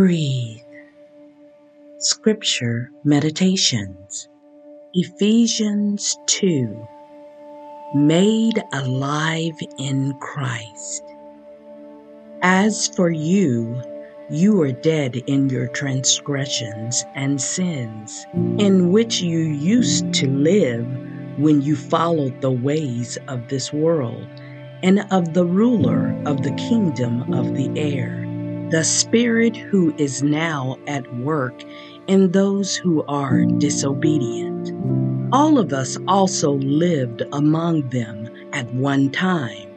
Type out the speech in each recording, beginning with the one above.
Breathe. Scripture Meditations Ephesians 2 Made alive in Christ. As for you, you are dead in your transgressions and sins, in which you used to live when you followed the ways of this world and of the ruler of the kingdom of the air, the Spirit who is now at work in those who are disobedient. All of us also lived among them at one time,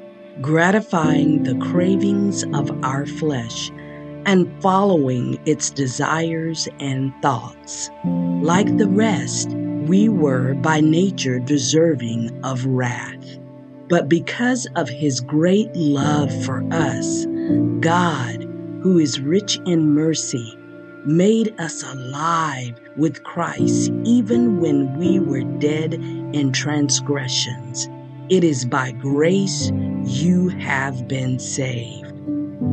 gratifying the cravings of our flesh and following its desires and thoughts. Like the rest, we were by nature deserving of wrath. But because of his great love for us, God, who is rich in mercy, made us alive with Christ even when we were dead in transgressions. It is by grace you have been saved.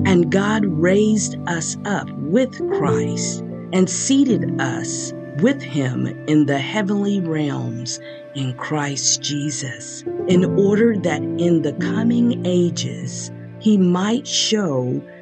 And God raised us up with Christ and seated us with him in the heavenly realms in Christ Jesus, in order that in the coming ages he might show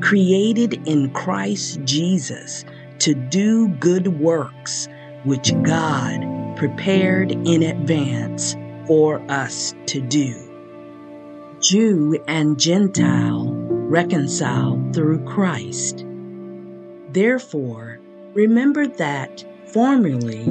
created in Christ Jesus to do good works, which God prepared in advance for us to do. Jew and Gentile reconciled through Christ. Therefore, Remember that formerly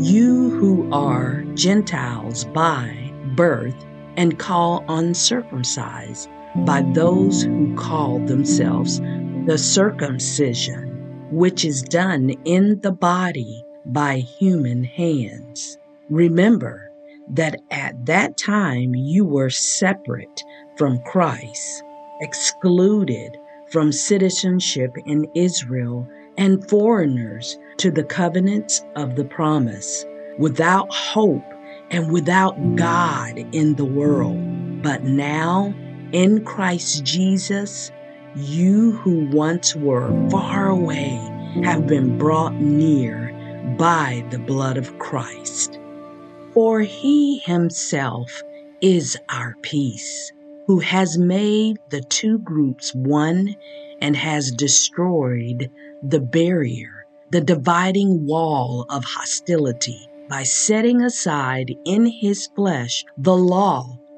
you who are Gentiles by birth and call uncircumcised by those who call themselves the circumcision, which is done in the body by human hands. Remember that at that time you were separate from Christ, excluded from citizenship in Israel and foreigners to the covenants of the promise, without hope and without God in the world. But now, in Christ Jesus, you who once were far away have been brought near by the blood of Christ. For he himself is our peace, who has made the two groups one and has destroyed the barrier, the dividing wall of hostility by setting aside in his flesh the law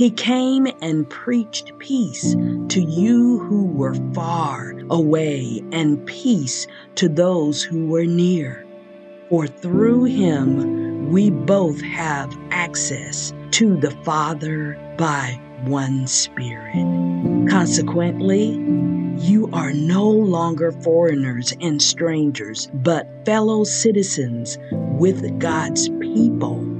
He came and preached peace to you who were far away and peace to those who were near. For through him we both have access to the Father by one Spirit. Consequently, you are no longer foreigners and strangers, but fellow citizens with God's people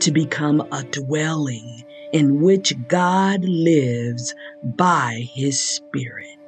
to become a dwelling in which God lives by His Spirit.